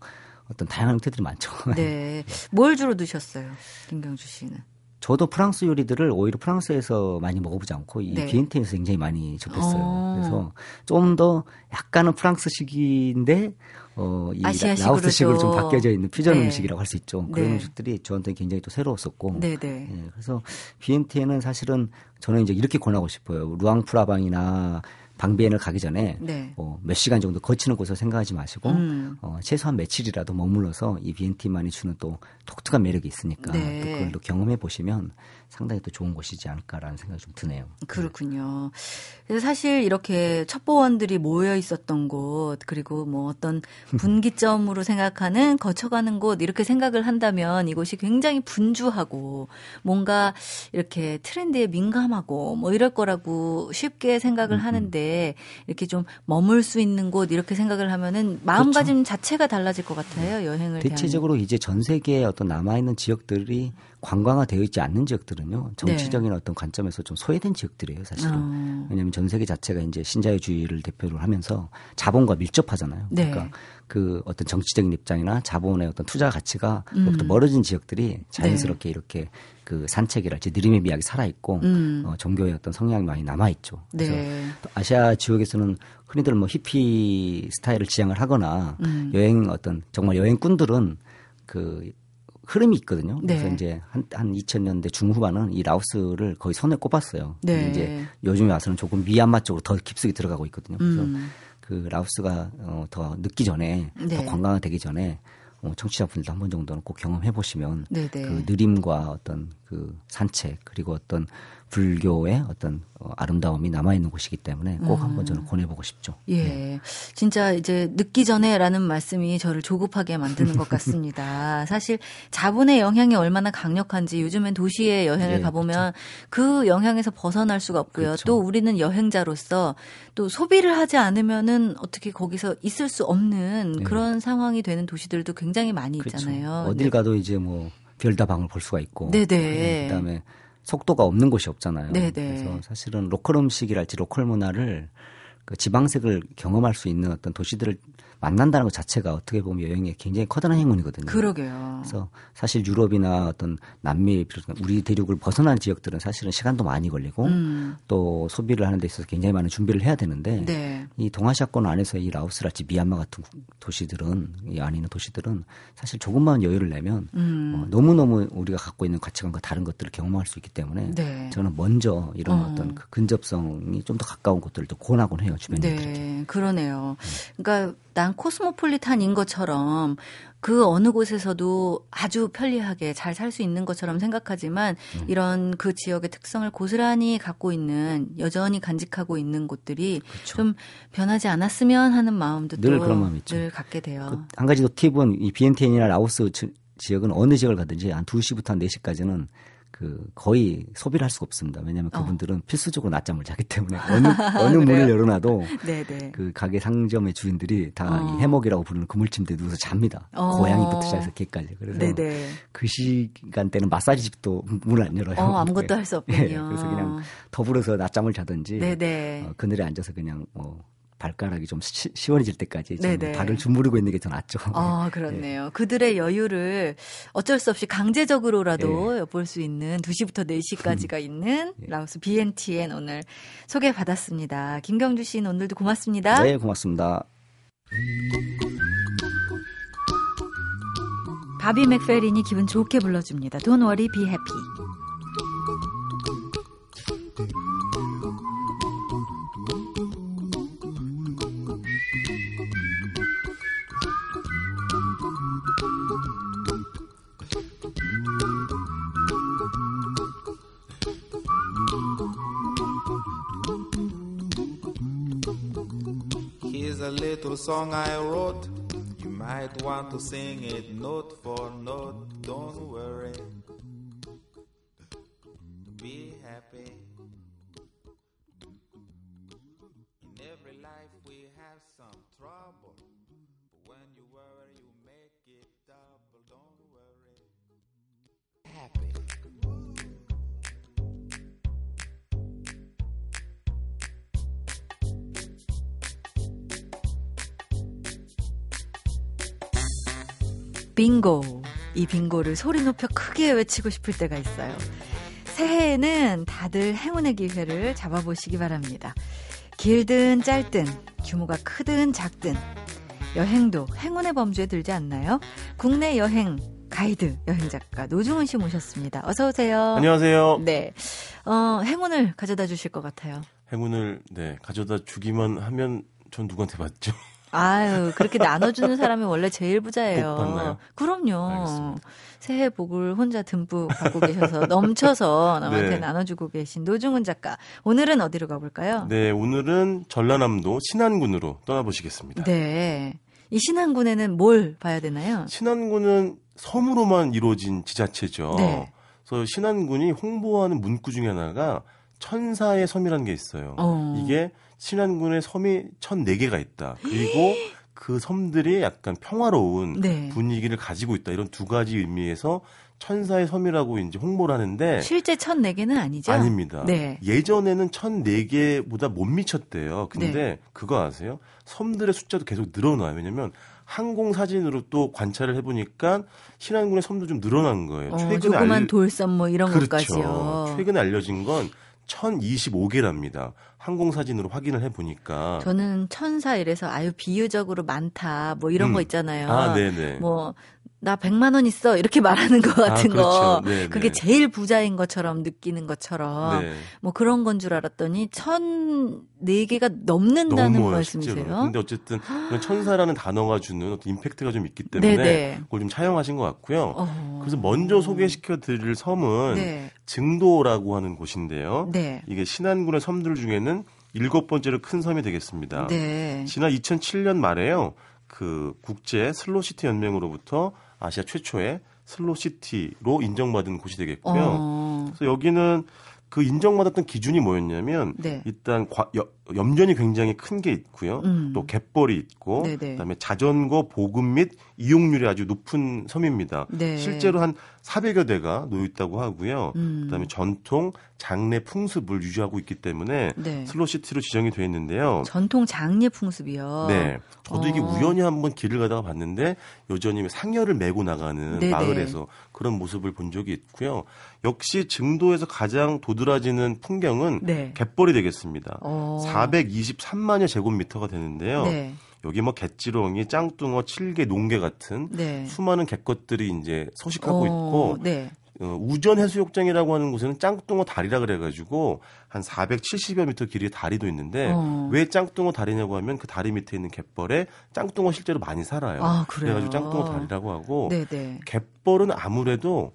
어떤 다양한 형태들이 많죠. 네. 뭘 주로 드셨어요? 김경주 씨는. 저도 프랑스 요리들을 오히려 프랑스에서 많이 먹어보지 않고 이 네. 비엔티에서 굉장히 많이 접했어요. 어. 그래서 좀 더 약간은 프랑스식인데 어, 이 라- 라오스식으로 좀 또. 바뀌어져 있는 퓨전 네. 음식이라고 할 수 있죠. 그런 네. 음식들이 저한테 굉장히 또 새로웠었고. 네 네. 예, 그래서 비엔티에는 사실은 저는 이제 이렇게 권하고 싶어요. 루앙프라방이나 방비엔을 가기 전에 네. 어, 몇 시간 정도 거치는 곳을 생각하지 마시고 음. 어, 최소한 며칠이라도 머물러서 이 비엔티만이 주는 또 독특한 매력이 있으니까 네. 또 그걸 또 경험해 보시면 상당히 또 좋은 곳이지 않을까라는 생각이 좀 드네요. 그렇군요. 그래서 사실 이렇게 첩보원들이 모여 있었던 곳, 그리고 뭐 어떤 분기점으로 생각하는 거쳐가는 곳, 이렇게 생각을 한다면 이곳이 굉장히 분주하고 뭔가 이렇게 트렌드에 민감하고 뭐 이럴 거라고 쉽게 음, 생각을 하는데 이렇게 좀 머물 수 있는 곳, 이렇게 생각을 하면은 그렇죠. 마음가짐 자체가 달라질 것 같아요. 여행을. 대체적으로 이제 전 세계에 어떤 남아 있는 지역들이 관광화 되어 있지 않는 지역들은요 정치적인 어떤 관점에서 좀 소외된 지역들이에요 사실은 네. 어. 왜냐하면 전 세계 자체가 이제 신자유주의를 대표로 하면서 자본과 밀접하잖아요 네. 그러니까 그 어떤 정치적인 입장이나 자본의 어떤 투자 가치가 음. 멀어진 지역들이 자연스럽게 이렇게 그 산책이랄지 느림의 미학이 살아있고 음. 어, 종교의 어떤 성향이 많이 남아있죠 그래서 네. 또 아시아 지역에서는 흔히들 뭐 히피 스타일을 지향을 하거나 음. 여행 어떤 정말 여행꾼들은 그 흐름이 있거든요. 그래서 네. 이제 한, 한 2000년대 중후반은 이 라오스를 거의 손에 꼽았어요. 네. 근데 이제 요즘에 와서는 조금 미얀마 쪽으로 더 깊숙이 들어가고 있거든요. 그래서 음. 그 라오스가 어, 더 늦기 전에 네. 더 관광화 되기 전에 어, 청취자분들도 한 번 정도는 꼭 경험해 보시면 네네. 그 느림과 어떤 그 산책 그리고 어떤 불교의 어떤 어, 아름다움이 남아 있는 곳이기 때문에 꼭 음. 한번 저는 권해보고 싶죠. 예. 진짜 이제 늦기 전에라는 말씀이 저를 조급하게 만드는 것 같습니다. 사실 자본의 영향이 얼마나 강력한지 요즘엔 도시에 여행을 예, 가보면 그 영향에서 벗어날 수가 없고요. 그렇죠. 또 우리는 여행자로서 또 소비를 하지 않으면은 어떻게 거기서 있을 수 없는 예. 그런 상황이 되는 도시들도 굉장히 많이 그렇죠. 있잖아요. 어딜 가도 이제 뭐 별다방을 볼 수가 있고, 네네. 네, 그다음에 속도가 없는 곳이 없잖아요. 네네. 그래서 사실은 로컬 음식이랄지 로컬 문화를 그 지방색을 경험할 수 있는 어떤 도시들을 만난다는 것 자체가 어떻게 보면 여행의 굉장히 커다란 행운이거든요. 그러게요. 그래서 사실 유럽이나 어떤 남미 비롯한 우리 대륙을 벗어난 지역들은 사실은 시간도 많이 걸리고 음. 또 소비를 하는 데 있어서 굉장히 많은 준비를 해야 되는데 네. 이 동아시아권 안에서 이 라오스랄지 미얀마 같은 도시들은 이 안에 있는 도시들은 사실 조금만 여유를 내면 음. 어, 너무너무 우리가 갖고 있는 가치관과 다른 것들을 경험할 수 있기 때문에 네. 저는 먼저 이런 어. 어. 떤그 근접성이 좀 더 가까운 곳들을 또 권하곤 해요 주변인들에게. 네, 그러네요. 그러니까 난 코스모폴리탄인 것처럼 그 어느 곳에서도 아주 편리하게 잘 살 수 있는 것처럼 생각하지만 음. 이런 그 지역의 특성을 고스란히 갖고 있는 여전히 간직하고 있는 곳들이 좀 변하지 않았으면 하는 마음도. 늘또 그런 마음이 있죠. 늘 갖게 돼요. 그 한 가지 더 팁은 이 비엔티엔이나 라오스 지- 지역은 어느 지역을 가든지 한 2시부터 한 4시까지는 그 거의 소비를 할 수가 없습니다. 왜냐하면 어. 그분들은 필수적으로 낮잠을 자기 때문에 어느 어느 문을 열어놔도 네, 네. 그 가게 상점의 주인들이 다 어. 이 해먹이라고 부르는 그물침대에 누워서 잡니다. 어. 고양이부터 시작해서 개까지. 그래서 네, 네. 그 시간대는 마사지 집도 문을 안 열어요. 어, 아무것도 할 수 없군요. 예, 그래서 그냥 더불어서 낮잠을 자든지 네, 네. 어, 그늘에 앉아서 그냥 뭐 발가락이 좀 시, 시원해질 때까지 좀 네네. 발을 주무르고 있는 게 더 낫죠. 아, 그렇네요. 그들의 여유를 어쩔 수 없이 강제적으로라도 엿볼 수 있는 2시부터 4시까지가 있는 라오스 BNTN 오늘 소개받았습니다. 김경주 씨는 오늘도 고맙습니다. 네, 고맙습니다. 바비 맥페린이 기분 좋게 불러줍니다. Don't worry, be happy. A little song I wrote. You might want to sing it note for 빙고. 이 빙고를 소리 높여 크게 외치고 싶을 때가 있어요. 새해에는 다들 행운의 기회를 잡아보시기 바랍니다. 길든 짧든, 규모가 크든 작든, 여행도 행운의 범주에 들지 않나요? 국내 여행 가이드 여행 작가 노중훈 씨 모셨습니다. 어서 오세요. 안녕하세요. 네, 어, 행운을 가져다 주실 것 같아요. 행운을 네 가져다 주기만 하면 전 누구한테 받죠? 아유, 그렇게 나눠주는 사람이 원래 제일 부자예요. 그럼요. 알겠습니다. 새해 복을 혼자 듬뿍 받고 계셔서 넘쳐서 남한테 네. 나눠주고 계신 노중훈 작가. 오늘은 어디로 가볼까요? 네 오늘은 전라남도 신안군으로 떠나보시겠습니다. 네. 이 신안군에는 뭘 봐야 되나요? 신안군은 섬으로만 이루어진 지자체죠. 네. 그래서 신안군이 홍보하는 문구 중에 하나가 천사의 섬이라는 게 있어요. 어. 이게 신안군의 섬이 1004개가 있다. 그리고 그 섬들이 약간 평화로운 네. 분위기를 가지고 있다. 이런 두 가지 의미에서 천사의 섬이라고 이제 홍보를 하는데 실제 천네 개는 아니죠? 아닙니다. 네. 예전에는 1004개보다 못 미쳤대요. 근데 네. 그거 아세요? 섬들의 숫자도 계속 늘어나요. 왜냐면 항공 사진으로 또 관찰을 해보니까 신안군의 섬도 좀 늘어난 거예요. 어, 최근에 조그만 알- 돌섬 뭐 이런 그렇죠. 것까지요. 최근에 알려진 건 1025개랍니다. 항공 사진으로 확인을 해보니까. 저는 천사 이래서 아유 비유적으로 많다 뭐 이런 음. 거 있잖아요. 아, 네네. 뭐 나 100만 원 있어 이렇게 말하는 것 같은 그렇죠. 거 네, 그게 네. 제일 부자인 것처럼 느끼는 것처럼 네. 뭐 그런 건 줄 알았더니 천 네 개가 넘는다는 넘어요, 말씀이세요? 실제로. 근데 어쨌든 천사라는 단어가 주는 어떤 임팩트가 좀 있기 때문에 네네. 그걸 좀 차용하신 것 같고요. 어. 그래서 먼저 소개시켜 드릴 섬은 네. 증도라고 하는 곳인데요. 네. 이게 신안군의 섬들 중에는 일곱 번째로 큰 섬이 되겠습니다. 네. 지난 2007년 말에요. 그 국제 슬로시티 연맹으로부터 아시아 최초의 슬로시티로 인정받은 곳이 되겠고요. 어. 그래서 여기는 그 인정받았던 기준이 뭐였냐면 네. 일단 과- 여- 염전이 굉장히 큰 게 있고요. 음. 또 갯벌이 있고 네네. 그다음에 자전거 보급 및 이용률이 아주 높은 섬입니다. 네. 실제로 한 400여 대가 놓여 있다고 하고요. 음. 그다음에 전통 장례 풍습을 유지하고 있기 때문에 네. 슬로시티로 지정이 되어 있는데요. 전통 장례 풍습이요. 네. 저도 이게 어. 우연히 한번 길을 가다가 봤는데 여전히 상여를 메고 나가는 네네. 마을에서 그런 모습을 본 적이 있고요. 역시 증도에서 가장 도드라지는 풍경은 네. 갯벌이 되겠습니다. 어. 423만여 제곱미터가 되는데요. 네. 여기 뭐 갯지렁이, 짱뚱어, 칠개, 농개 같은 네. 수많은 갯것들이 이제 서식하고 어, 있고 네. 어, 우전 해수욕장이라고 하는 곳에는 짱뚱어 다리라 그래가지고 한 470여 미터 길이의 다리도 있는데 어. 왜 짱뚱어 다리냐고 하면 그 다리 밑에 있는 갯벌에 짱뚱어 실제로 많이 살아요. 아, 그래요? 래가지고 짱뚱어 다리라고 하고 네, 네. 갯벌은 아무래도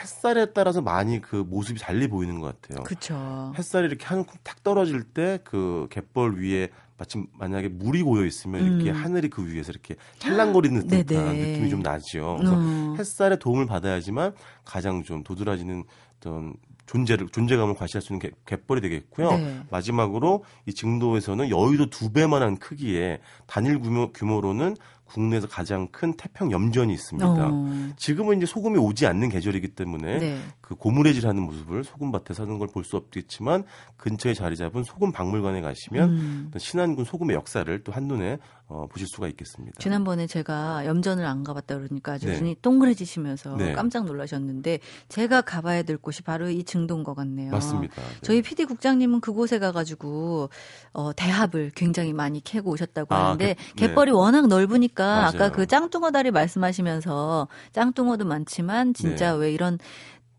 햇살에 따라서 많이 그 모습이 달리 보이는 것 같아요. 그쵸. 햇살이 이렇게 한탁 떨어질 때 그 갯벌 위에 마침 만약에 물이 고여 있으면 이렇게 음. 하늘이 그 위에서 이렇게 찰랑거리는 듯한 네네. 느낌이 좀 나죠. 그래서 음. 햇살의 도움을 받아야지만 가장 좀 도드라지는 어떤 존재를 존재감을 과시할 수 있는 갯- 갯벌이 되겠고요. 네. 마지막으로 이 증도에서는 여의도 두 배만한 크기의 단일 규모, 규모로는 국내에서 가장 큰 태평 염전이 있습니다. 어. 지금은 이제 소금이 오지 않는 계절이기 때문에 네. 그 고무래질하는 모습을 소금밭에 사는 걸 볼 수 없겠지만 근처에 자리 잡은 소금 박물관에 가시면 음. 신안군 소금의 역사를 또 한눈에 어, 보실 수가 있겠습니다. 지난번에 제가 염전을 안 가봤다 그러니까 아주 네. 눈이 동그래지시면서 네. 깜짝 놀라셨는데 제가 가봐야 될 곳이 바로 이 증도인 것 같네요. 맞습니다. 네. 저희 PD 국장님은 그곳에 가가지고 어, 대합을 굉장히 많이 캐고 오셨다고 아, 하는데 그- 네. 갯벌이 워낙 넓으니까 맞아요. 아까 그 짱뚱어 다리 말씀하시면서 짱뚱어도 많지만 진짜 네. 왜 이런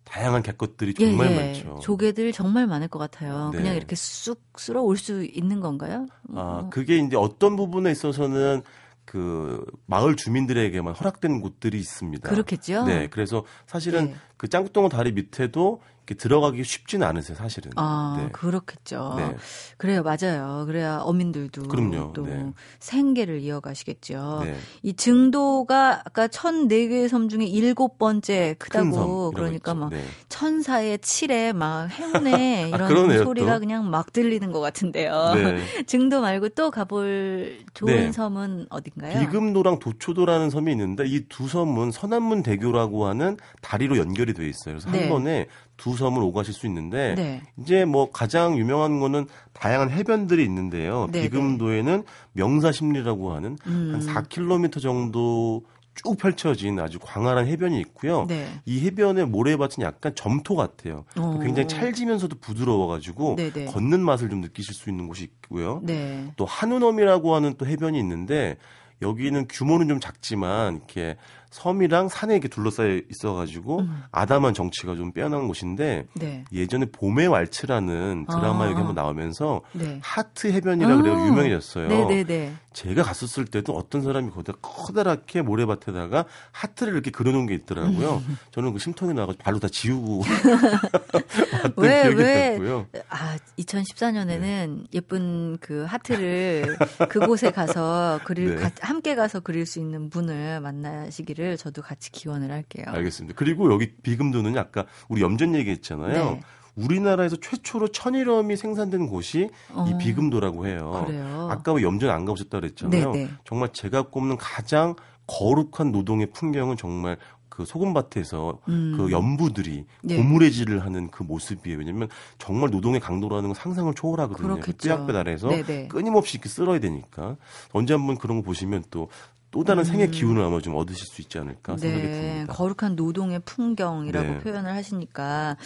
다양한 갯것들이 예, 정말 예, 많죠. 조개들 정말 많을 것 같아요. 네. 그냥 이렇게 쑥 쓸어 올 수 있는 건가요? 아, 어, 그게 이제 어떤 부분에 있어서는 그 마을 주민들에게만 허락된 곳들이 있습니다. 그렇겠죠. 네, 그래서 사실은 네. 그 짱뚱어 다리 밑에도 들어가기 쉽지는 않으세요, 사실은. 아, 네. 그렇겠죠. 네. 그래요, 맞아요. 그래야 어민들도 그럼요. 또 네. 생계를 이어가시겠죠. 네. 이 증도가 아까 1004개의 섬 중에 일곱 번째 큰 크다고 그러니까. 막 네. 천사의 칠에 막 행운에 이런 그러네요, 소리가 또. 그냥 막 들리는 것 같은데요. 네. 증도 말고 또 가볼 좋은 네. 섬은 어딘가요? 비금도랑 도초도라는 섬이 있는데 이 두 섬은 서남문 대교라고 하는 다리로 연결이 돼 있어요. 그래서 네. 한 번에 두 섬을 오가실 수 있는데 네. 이제 뭐 가장 유명한 거는 다양한 해변들이 있는데요. 네, 비금도에는 명사심리라고 하는 음. 한 4km 정도 쭉 펼쳐진 아주 광활한 해변이 있고요. 네. 이 해변의 모래밭은 약간 점토 같아요. 어. 굉장히 찰지면서도 부드러워가지고 네네. 걷는 맛을 좀 느끼실 수 있는 곳이 있고요. 네. 또 한우섬이라고 하는 또 해변이 있는데 여기는 규모는 좀 작지만 이렇게 섬이랑 산에 이렇게 둘러싸여 있어가지고 음. 아담한 정치가 좀 빼어난 곳인데 네. 예전에 봄의 왈츠라는 드라마 아. 여기 한번 나오면서 네. 하트 해변이라 그래요 아. 유명해졌어요. 네네네. 제가 갔었을 때도 어떤 사람이 거기다 커다랗게 모래밭에다가 하트를 이렇게 그려놓은 게 있더라고요. 저는 그 심통이 나가지고 발로 다 지우고 왔던 왜, 기억이 왜, 났고요. 아, 2014년에는 네. 예쁜 그 하트를 그곳에 가서 그릴, 네. 가- 함께 가서 그릴 수 있는 분을 만나시기를 저도 같이 기원을 할게요. 알겠습니다. 그리고 여기 비금도는 아까 우리 염전 얘기했잖아요. 네. 우리나라에서 최초로 천일염이 생산된 곳이 어. 이 비금도라고 해요. 그래요? 아까 왜 염전 안 가보셨다 그랬잖아요. 네, 네. 정말 제가 꼽는 가장 거룩한 노동의 풍경은 정말 그 소금밭에서 음. 그 연부들이 네. 고무래질을 하는 그 모습이에요. 왜냐면 정말 노동의 강도라는 건 상상을 초월하거든요. 그렇겠죠. 뼈약볕 아래에서 네네. 끊임없이 이렇게 쓸어야 되니까 언제 한번 그런 거 보시면 또 또 다른 생의 기운을 아마 좀 얻으실 수 있지 않을까 생각이 음. 네, 듭니다. 거룩한 노동의 풍경이라고 네. 표현을 하시니까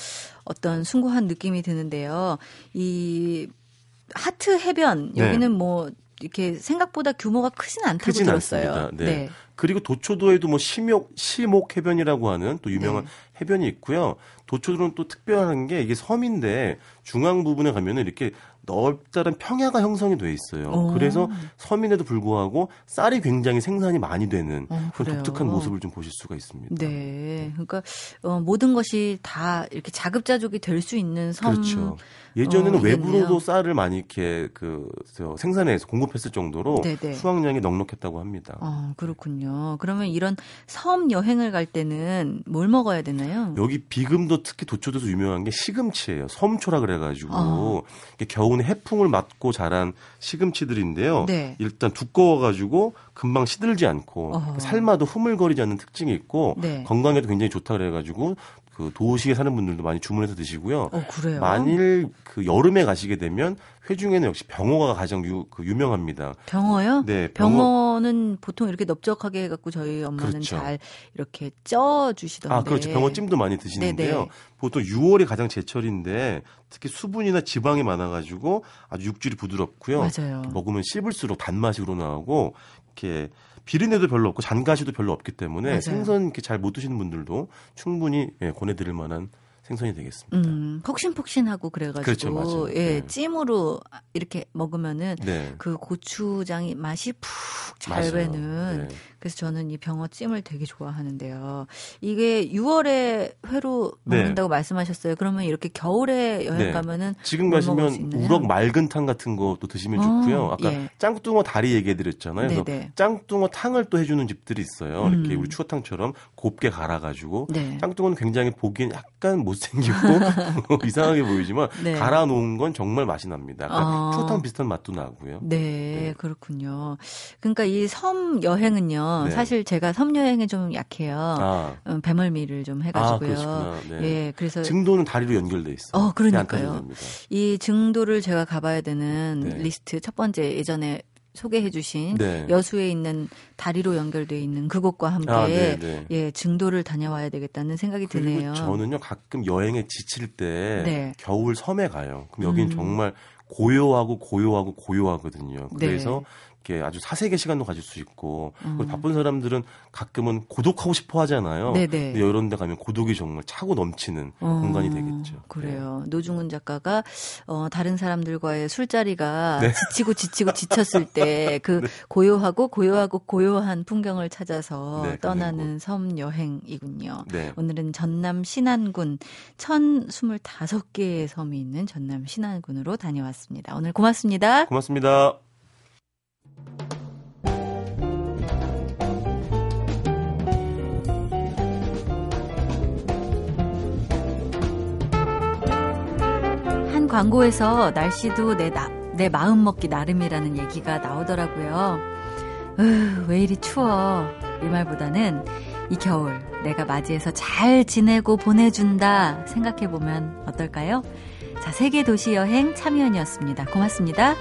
어떤 숭고한 느낌이 드는데요. 이 하트 해변 네. 여기는 뭐 이렇게 생각보다 규모가 크진 않다고 크진 들었어요. 않습니다. 네. 그리고 도초도에도 뭐 심목 시목 해변이라고 하는 또 유명한 네. 해변이 있고요. 도초도는 또 특별한 게 이게 섬인데 중앙 부분에 가면은 이렇게 넓다란 평야가 형성이 돼 있어요. 오. 그래서 섬인에도 불구하고 쌀이 굉장히 생산이 많이 되는 어, 그런 그래요. 독특한 모습을 좀 보실 수가 있습니다. 네. 그러니까 어, 모든 것이 다 이렇게 자급자족이 될 수 있는 섬. 그렇죠. 예전에는 어, 외부로도. 쌀을 많이 이렇게 그 저, 생산해서 공급했을 정도로 네네. 수확량이 넉넉했다고 합니다. 어, 그렇군요. 그러면 이런 섬 여행을 갈 때는 뭘 먹어야 되나요? 여기 비금도 특히 도초도에서 유명한 게 시금치예요. 섬초라 그래가지고 어. 이게 겨우내 해풍을 맞고 자란 시금치들인데요. 네. 일단 두꺼워가지고 금방 시들지 않고 어허. 삶아도 흐물거리지 않는 특징이 있고 네. 건강에도 굉장히 좋다 그래가지고 그 도시에 사는 분들도 많이 주문해서 드시고요. 어, 그래요? 만일 그 여름에 가시게 되면 회중에는 역시 병어가 가장 유, 그 유명합니다. 병어요? 네, 병어. 병어 는 보통 이렇게 넓적하게 해갖고 저희 엄마는 그렇죠. 잘 이렇게 쪄 주시던데. 아, 그렇죠. 병어찜도 많이 드시는데요. 네네. 보통 6월이 가장 제철인데 특히 수분이나 지방이 많아가지고 아주 육질이 부드럽고요. 맞아요. 먹으면 씹을수록 단맛이 우러나오고 이렇게 비린내도 별로 없고 잔가시도 별로 없기 때문에 맞아요. 생선 이렇게 잘 못 드시는 분들도 충분히 예, 권해드릴 만한 생선이 되겠습니다. 음, 폭신폭신하고 그래가지고 그렇죠, 맞아요. 예, 네. 찜으로 이렇게 먹으면은 네. 그 고추장이 맛이 푹잘 맞아요. 배는 네. 그래서 저는 이 병어 찜을 되게 좋아하는데요. 이게 6월에 회로 네. 먹는다고 말씀하셨어요. 그러면 이렇게 겨울에 여행 네. 가면은 지금 가시면? 우럭 맑은 탕 같은 것도 드시면 어, 좋고요. 아까 예. 짱뚱어 다리 얘기해 드렸잖아요. 그래서 네네. 짱뚱어 탕을 또 해주는 집들이 있어요. 이렇게 음. 우리 추어탕처럼 곱게 갈아가지고 네. 짱뚱어는 굉장히 보기엔 약간 못생기고 이상하게 보이지만 네. 갈아 놓은 건 정말 맛이 납니다. 약간 아. 추어탕 비슷한 맛도 나고요. 네, 네. 그렇군요. 그러니까 이 섬 여행은요, 네. 사실 제가 섬 여행에 좀 약해요. 아, 음, 배멀미를 좀아 해가지고요. 그러시구나. 네. 예, 그래서 증도는 다리로 연결돼 있어요. 어, 그러니까요. 됩니다. 이 증도를 제가 가봐야 되는 네. 리스트 첫 번째 예전에 소개해주신 네. 여수에 있는 다리로 연결돼 있는 그곳과 함께 아, 네, 네. 예 증도를 다녀와야 되겠다는 생각이 드네요. 저는요 가끔 여행에 지칠 때 네. 겨울 섬에 가요. 그럼 여기는 음. 정말 고요하고 고요하고 고요하거든요. 네. 그래서 이렇게 아주 사색의 시간도 가질 수 있고 그리고 음. 바쁜 사람들은 가끔은 고독하고 싶어 하잖아요. 네네. 근데 이런 데 가면 고독이 정말 차고 넘치는 어, 공간이 되겠죠. 네. 그래요. 노중훈 작가가 어, 다른 사람들과의 술자리가 네. 지치고 지치고 지쳤을 때 그 고요하고 고요하고 고요한 풍경을 찾아서 네, 떠나는 섬 여행이군요. 네. 오늘은 전남 신안군 1025개의 섬이 있는 전남 신안군으로 다녀왔습니다. 오늘 고맙습니다. 고맙습니다. 한 광고에서 날씨도 내, 나, 내 마음 먹기 나름이라는 얘기가 나오더라고요. 으, 왜 이리 추워. 이 말보다는 이 겨울 내가 맞이해서 잘 지내고 보내준다 생각해보면 어떨까요? 자, 세계 도시 여행 참여연이었습니다. 고맙습니다.